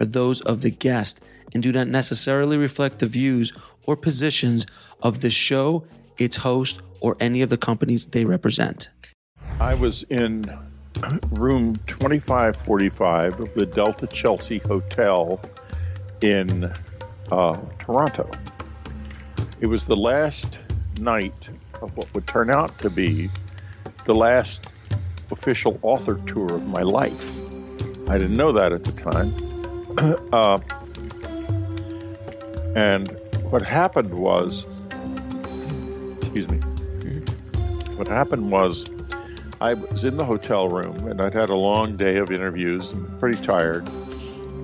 are those of the guest and do not necessarily reflect the views or positions of the show, its host, or any of the companies they represent. I was in room 2545 of the Delta Chelsea Hotel in uh, Toronto. It was the last night of what would turn out to be the last official author tour of my life. I didn't know that at the time. uh, and what happened was, excuse me, what happened was I was in the hotel room and I'd had a long day of interviews and pretty tired.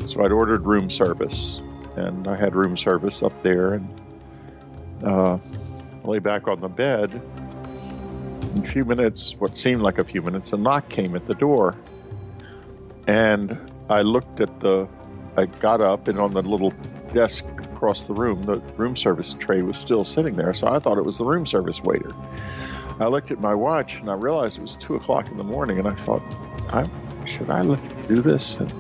So I'd ordered room service and I had room service up there and uh, lay back on the bed. In a few minutes, what seemed like a few minutes, a knock came at the door. And I looked at the, I got up and on the little desk across the room, the room service tray was still sitting there. So I thought it was the room service waiter. I looked at my watch and I realized it was two o'clock in the morning, and I thought, I, should I do this? And,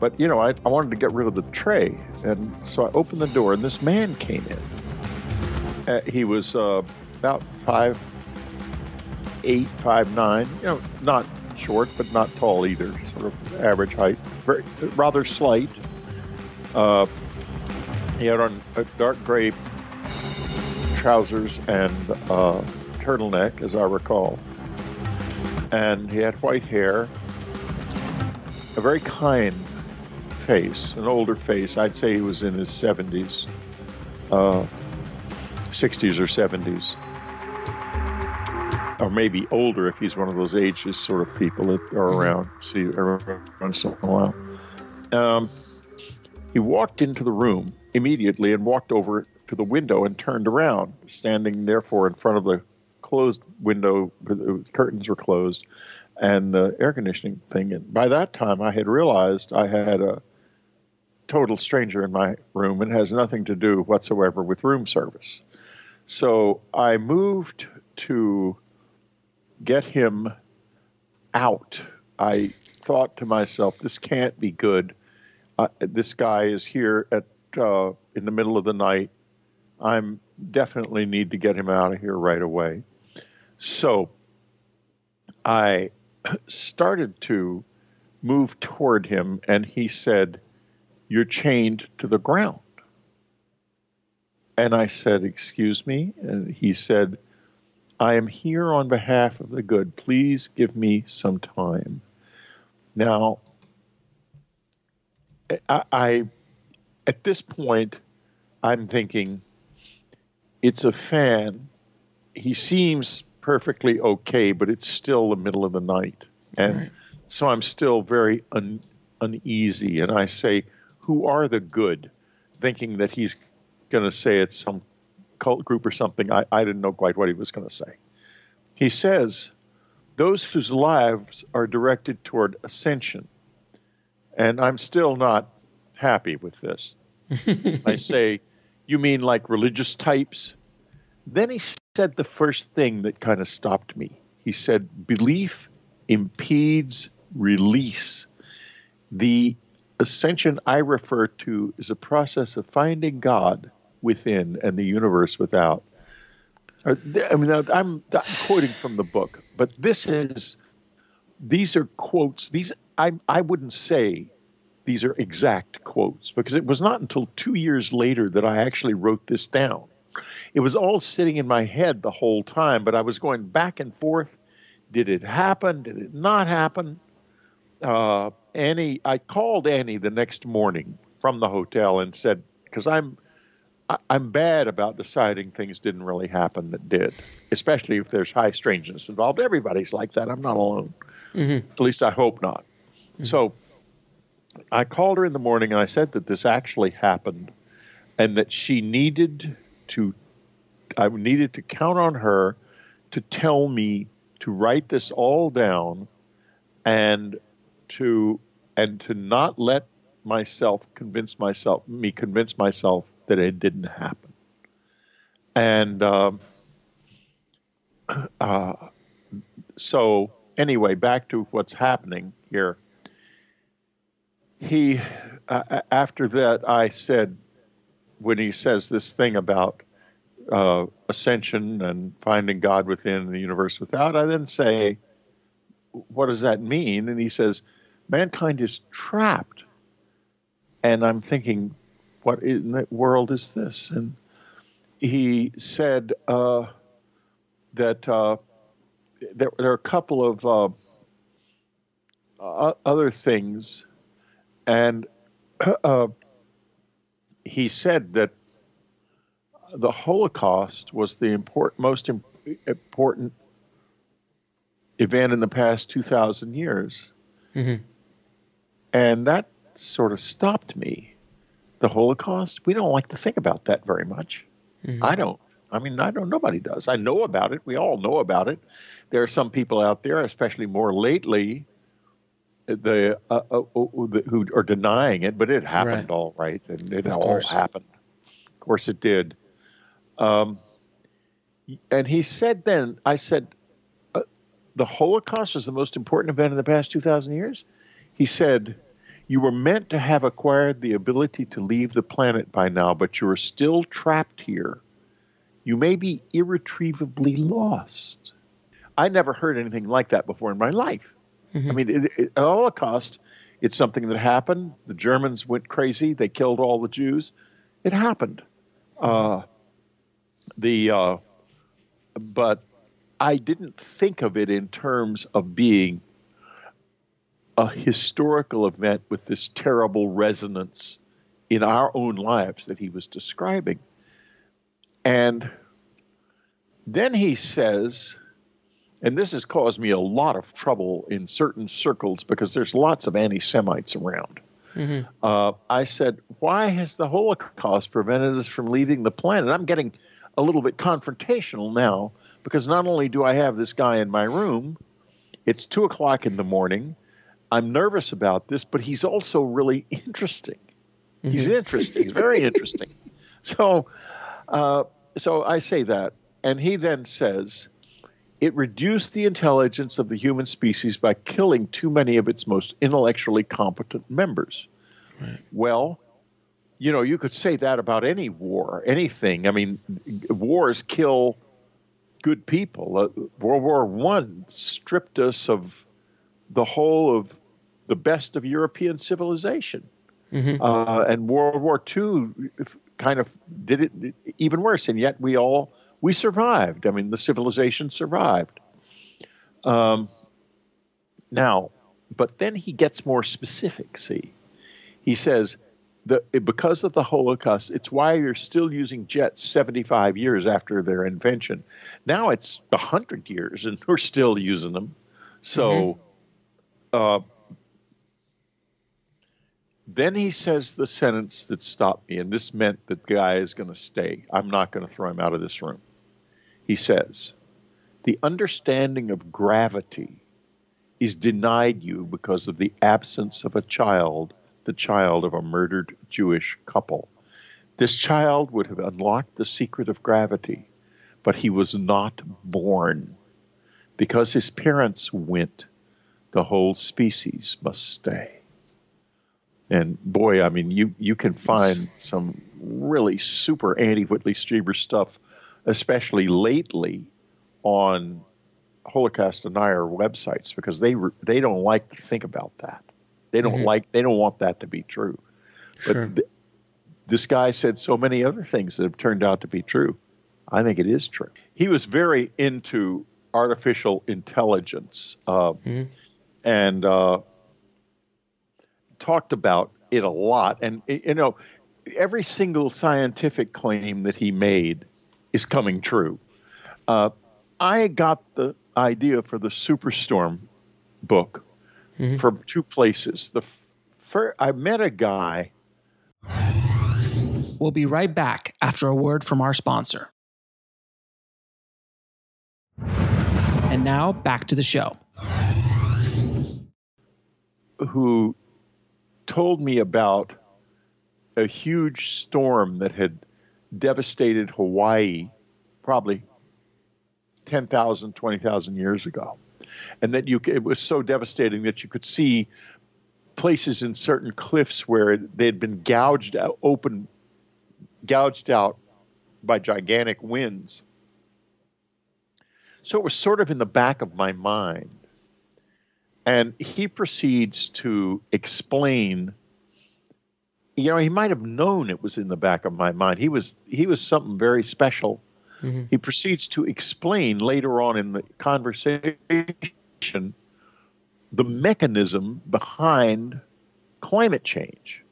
but you know, I, I wanted to get rid of the tray, and so I opened the door, and this man came in. Uh, he was uh, about five, eight, five nine. You know, not short, but not tall either. Sort of average height, very rather slight. Uh, he had on dark gray trousers and uh, turtleneck, as I recall. And he had white hair, a very kind face, an older face. I'd say he was in his 70s, uh, 60s or 70s. Or maybe older if he's one of those ages sort of people that are around, see every once in a while. Um, he walked into the room immediately and walked over to the window and turned around, standing therefore in front of the closed window, the curtains were closed, and the air conditioning thing. And by that time, I had realized I had a total stranger in my room and has nothing to do whatsoever with room service. So I moved to get him out. I thought to myself, this can't be good. Uh, this guy is here at uh, in the middle of the night. I'm definitely need to get him out of here right away. So I started to move toward him, and he said, You're chained to the ground. And I said, Excuse me? And he said, I am here on behalf of the good. Please give me some time. Now, I, I at this point, I'm thinking, it's a fan. He seems perfectly okay, but it's still the middle of the night. And right. so I'm still very un, uneasy. And I say, Who are the good? Thinking that he's going to say it's some cult group or something. I, I didn't know quite what he was going to say. He says, Those whose lives are directed toward ascension. And I'm still not happy with this. I say, You mean like religious types? Then he said the first thing that kind of stopped me. He said, Belief impedes release. The ascension I refer to is a process of finding God within and the universe without. Uh, I mean, I'm, I'm quoting from the book, but this is, these are quotes. These, I, I wouldn't say these are exact quotes because it was not until two years later that I actually wrote this down it was all sitting in my head the whole time, but I was going back and forth. Did it happen? Did it not happen? Uh, Annie, I called Annie the next morning from the hotel and said, because I'm I'm bad about deciding things didn't really happen that did, especially if there's high strangeness involved. Everybody's like that. I'm not alone. Mm-hmm. At least I hope not. Mm-hmm. So I called her in the morning and I said that this actually happened and that she needed to I needed to count on her to tell me to write this all down and to and to not let myself convince myself me convince myself that it didn't happen and um, uh, so anyway back to what's happening here he uh, after that i said when he says this thing about uh, ascension and finding God within the universe without, I then say, what does that mean? And he says, mankind is trapped. And I'm thinking, what in the world is this? And he said uh, that uh, there, there, are a couple of uh, other things. And uh, he said that the Holocaust was the import, most important event in the past 2,000 years. Mm-hmm. And that sort of stopped me. The Holocaust, we don't like to think about that very much. Mm-hmm. I don't. I mean, I don't. Nobody does. I know about it. We all know about it. There are some people out there, especially more lately, the, uh, uh, uh who are denying it, but it happened right. all right, and it of all course. happened. Of course, it did. Um, and he said then, I said, uh, the Holocaust was the most important event in the past 2,000 years? He said, You were meant to have acquired the ability to leave the planet by now, but you are still trapped here. You may be irretrievably lost. I never heard anything like that before in my life. Mm-hmm. I mean, it, it, Holocaust, it's something that happened. The Germans went crazy. They killed all the Jews. It happened. Uh, the uh, but I didn't think of it in terms of being a historical event with this terrible resonance in our own lives that he was describing. And then he says, and this has caused me a lot of trouble in certain circles because there's lots of anti Semites around. Mm-hmm. Uh, I said, Why has the Holocaust prevented us from leaving the planet? I'm getting a little bit confrontational now because not only do I have this guy in my room, it's two o'clock in the morning. I'm nervous about this, but he's also really interesting. He's mm-hmm. interesting. He's very interesting. So, uh, so I say that, and he then says, "It reduced the intelligence of the human species by killing too many of its most intellectually competent members." Right. Well, you know, you could say that about any war, anything. I mean, wars kill good people. Uh, World War One stripped us of the whole of the best of European civilization, mm-hmm. uh, and World War II kind of did it even worse. And yet, we all we survived. I mean, the civilization survived. Um, now, but then he gets more specific. See, he says the, because of the Holocaust, it's why you're still using jets 75 years after their invention. Now it's 100 years and we're still using them. So mm-hmm. uh, then he says the sentence that stopped me, and this meant that the guy is going to stay. I'm not going to throw him out of this room. He says, The understanding of gravity is denied you because of the absence of a child the child of a murdered Jewish couple. This child would have unlocked the secret of gravity, but he was not born. Because his parents went, the whole species must stay. And boy, I mean, you, you can find some really super anti Whitley Strieber stuff, especially lately on Holocaust denier websites because they they don't like to think about that. They don't mm-hmm. like. They don't want that to be true. Sure. But th- this guy said so many other things that have turned out to be true. I think it is true. He was very into artificial intelligence uh, mm-hmm. and uh, talked about it a lot. And you know, every single scientific claim that he made is coming true. Uh, I got the idea for the Superstorm book mm-hmm. from two places. The f- for, I met a guy. We'll be right back after a word from our sponsor. And now back to the show. Who told me about a huge storm that had devastated Hawaii probably 10,000, 20,000 years ago. And that you, it was so devastating that you could see places in certain cliffs where they had been gouged out, open, gouged out by gigantic winds. So it was sort of in the back of my mind. And he proceeds to explain. You know, he might have known it was in the back of my mind. He was he was something very special. Mm-hmm. He proceeds to explain later on in the conversation the mechanism behind climate change.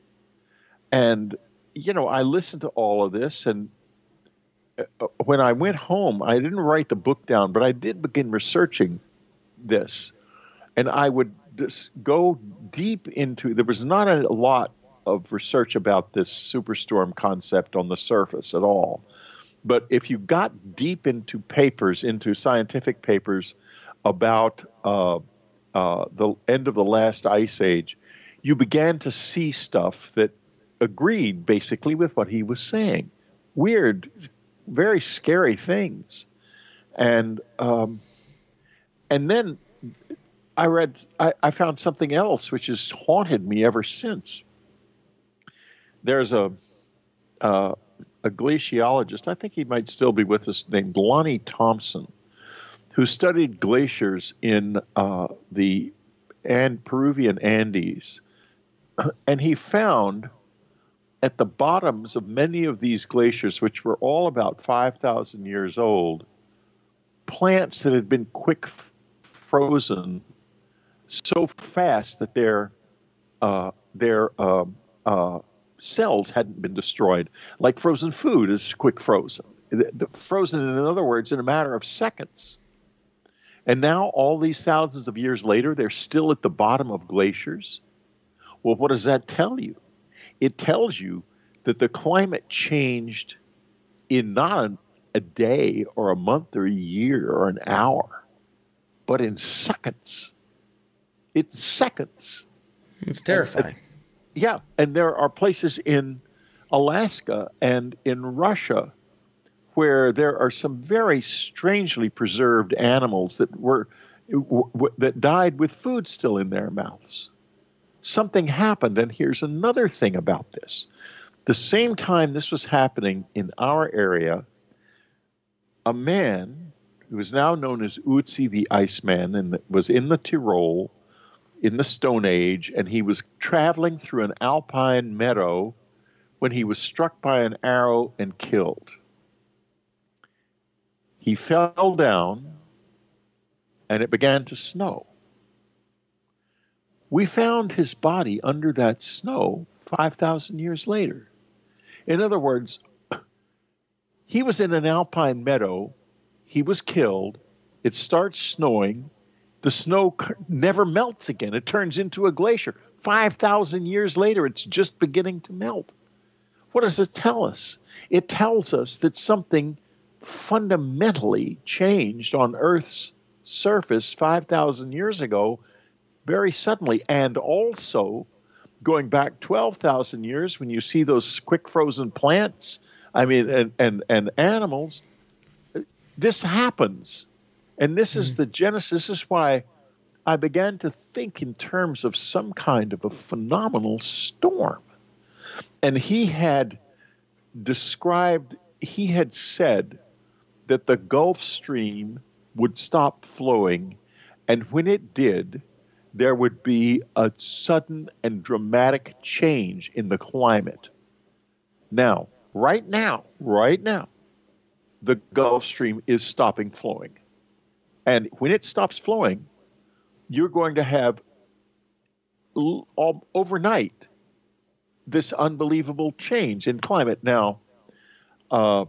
And you know, I listened to all of this and uh, when I went home, I didn't write the book down, but I did begin researching this. And I would go deep into there was not a lot of research about this superstorm concept on the surface at all. But if you got deep into papers, into scientific papers about uh, uh, the end of the last ice age, you began to see stuff that agreed basically with what he was saying. Weird very scary things. And um, and then I read I, I found something else which has haunted me ever since. There's a uh, a glaciologist, I think he might still be with us, named Lonnie Thompson, who studied glaciers in uh, the and Peruvian Andes, and he found at the bottoms of many of these glaciers, which were all about 5,000 years old, plants that had been quick frozen so fast that their uh, their uh, uh, cells hadn't been destroyed, like frozen food is quick frozen. The, the frozen, in other words, in a matter of seconds. And now, all these thousands of years later, they're still at the bottom of glaciers. Well, what does that tell you? it tells you that the climate changed in not a day or a month or a year or an hour, but in seconds. It's seconds. It's terrifying. And, yeah, and there are places in Alaska and in Russia where there are some very strangely preserved animals that were that died with food still in their mouths something happened. And here's another thing about this. The same time this was happening in our area, a man who is now known as Ötzi the Iceman and was in the Tyrol in the Stone Age, and he was traveling through an alpine meadow when he was struck by an arrow and killed. He fell down, and it began to snow. We found his body under that snow 5,000 years later. In other words, he was in an alpine meadow, he was killed, it starts snowing, the snow never melts again. It turns into a glacier. 5,000 years later, it's just beginning to melt. What does it tell us? It tells us that something fundamentally changed on Earth's surface 5,000 years ago very suddenly. And also, going back 12,000 years, when you see those quick frozen plants, I mean, and, and, and animals, this happens. And this mm-hmm. is the genesis. This is why I began to think in terms of some kind of a phenomenal storm. And he had described, he had said that the Gulf Stream would stop flowing. And when it did, there would be a sudden and dramatic change in the climate. Now, right now, right now, the Gulf Stream is stopping flowing. And when it stops flowing, you're going to have all, overnight this unbelievable change in climate. Now, uh,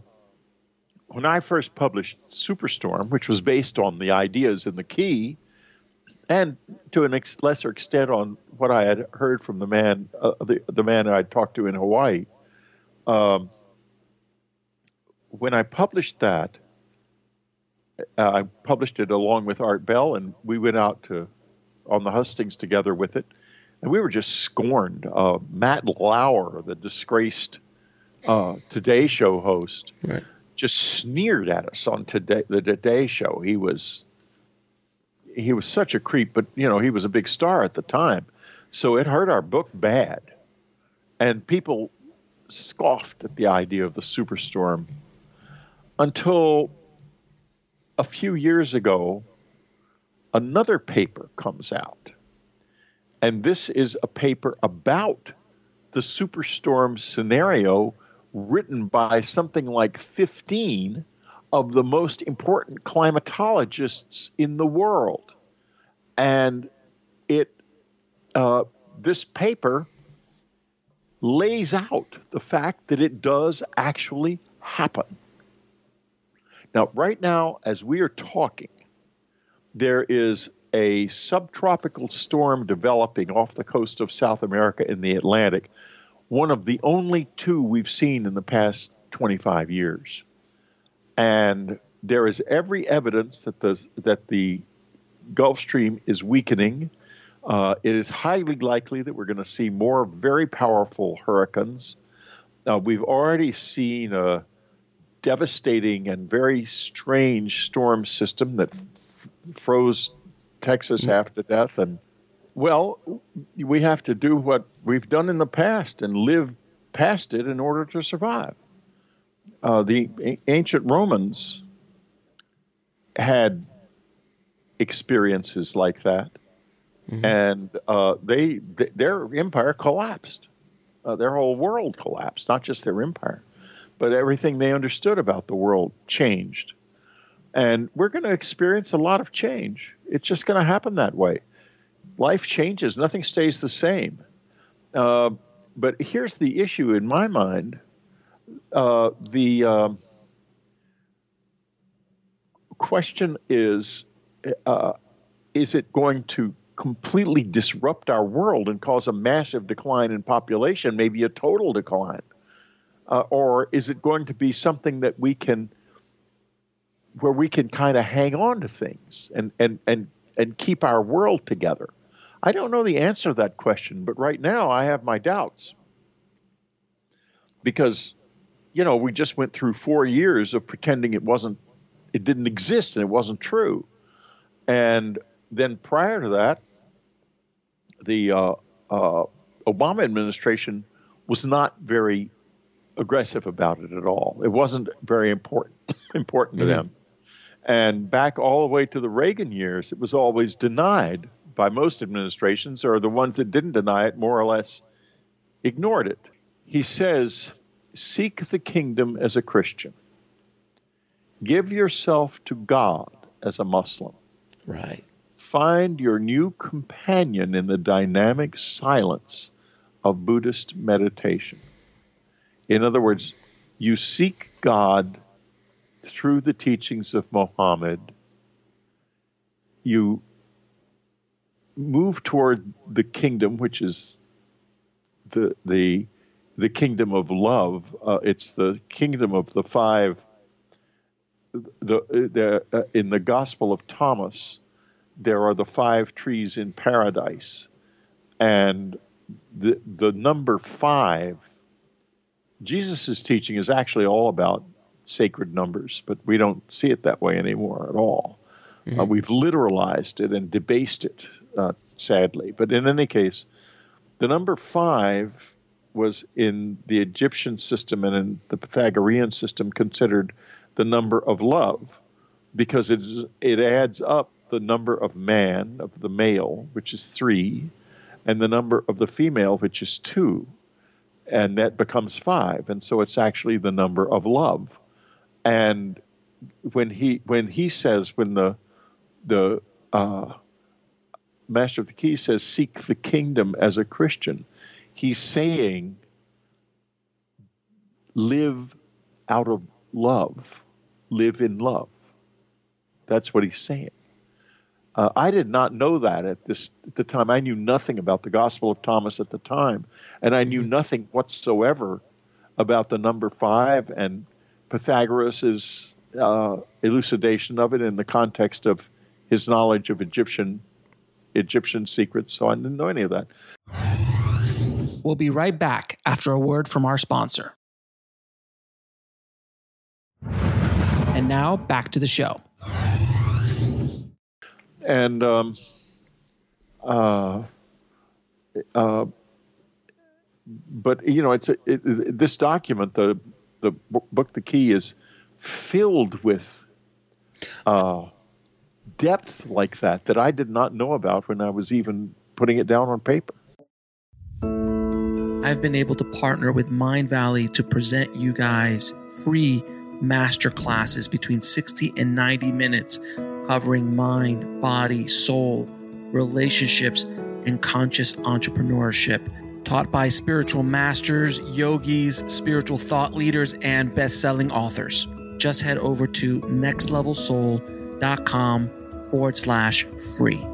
when I first published Superstorm, which was based on the ideas in the key, and to a ex- lesser extent on what I had heard from the man, uh, the the man I talked to in Hawaii. Um, when I published that, I published it along with Art Bell, and we went out to on the hustings together with it, and we were just scorned. Uh, Matt Lauer, the disgraced uh, Today Show host, right. just sneered at us on today the Today Show. He was he was such a creep, but you know he was a big star at the time, so it hurt our book bad, and people scoffed at the idea of the superstorm until a few years ago, another paper comes out. And this is a paper about the superstorm scenario written by something like 15 of the most important climatologists in the world. And it, uh, this paper lays out the fact that it does actually happen. Now, right now, as we are talking, there is a subtropical storm developing off the coast of South America in the Atlantic, one of the only two we've seen in the past 25 years. And there is every evidence that the, that the Gulf Stream is weakening. Uh, it is highly likely that we're going to see more very powerful hurricanes. Uh, we've already seen a devastating and very strange storm system that f- froze Texas mm-hmm. half to death. And well, we have to do what we've done in the past and live past it in order to survive. Uh, the a- ancient Romans had experiences like that, mm-hmm. and uh, they th- their empire collapsed. Uh, their whole world collapsed, not just their empire but everything they understood about the world changed. And we're going to experience a lot of change. It's just going to happen that way. Life changes, nothing stays the same. Uh, but here's the issue in my mind uh, the uh, question is uh, is it going to completely disrupt our world and cause a massive decline in population, maybe a total decline? Uh, or is it going to be something that we can where we can kind of hang on to things and and and and keep our world together? I don't know the answer to that question, but right now I have my doubts because you know we just went through four years of pretending it wasn't it didn't exist and it wasn't true and then prior to that the uh, uh, obama administration was not very aggressive about it at all. It wasn't very important important to mm-hmm. them. And back all the way to the Reagan years, it was always denied by most administrations, or the ones that didn't deny it more or less ignored it. He says, Seek the kingdom as a Christian. Give yourself to God as a Muslim. Right. Find your new companion in the dynamic silence of Buddhist meditation. In other words, you seek God through the teachings of Muhammad. You move toward the kingdom, which is the the the kingdom of love. Uh, it's the kingdom of the five. The, the uh, in the Gospel of Thomas, there are the five trees in paradise, and the the number five Jesus' teaching is actually all about sacred numbers, but we don't see it that way anymore at all. Mm-hmm. Uh, we've literalized it and debased it, uh, sadly. But in any case, the number five was in the Egyptian system and in the Pythagorean system considered the number of love because it, is, it adds up the number of man, of the male, which is three, and the number of the female, which is two and that becomes five. And so it's actually the number of love. And when he when he says when the the uh, master of the key says seek the kingdom as a christian he's saying live out of love. Live in love. That's what he's saying Uh, I did not know that at this at the time. I knew nothing about the Gospel of Thomas at the time, and I knew mm-hmm. nothing whatsoever about the number five and Pythagoras's uh, elucidation of it in the context of his knowledge of Egyptian Egyptian secrets. So I didn't know any of that. We'll be right back after a word from our sponsor. And now back to the show. And um, uh, uh, but you know, it's a, it, this document, the the book, the key, is filled with uh, depth like that that I did not know about when I was even putting it down on paper. I've been able to partner with Mindvalley to present you guys free master classes between 60 and 90 minutes covering mind, body, soul, relationships, and conscious entrepreneurship. Taught by spiritual masters, yogis, spiritual thought leaders, and best selling authors. Just head over to nextlevelsoul.com forward slash free.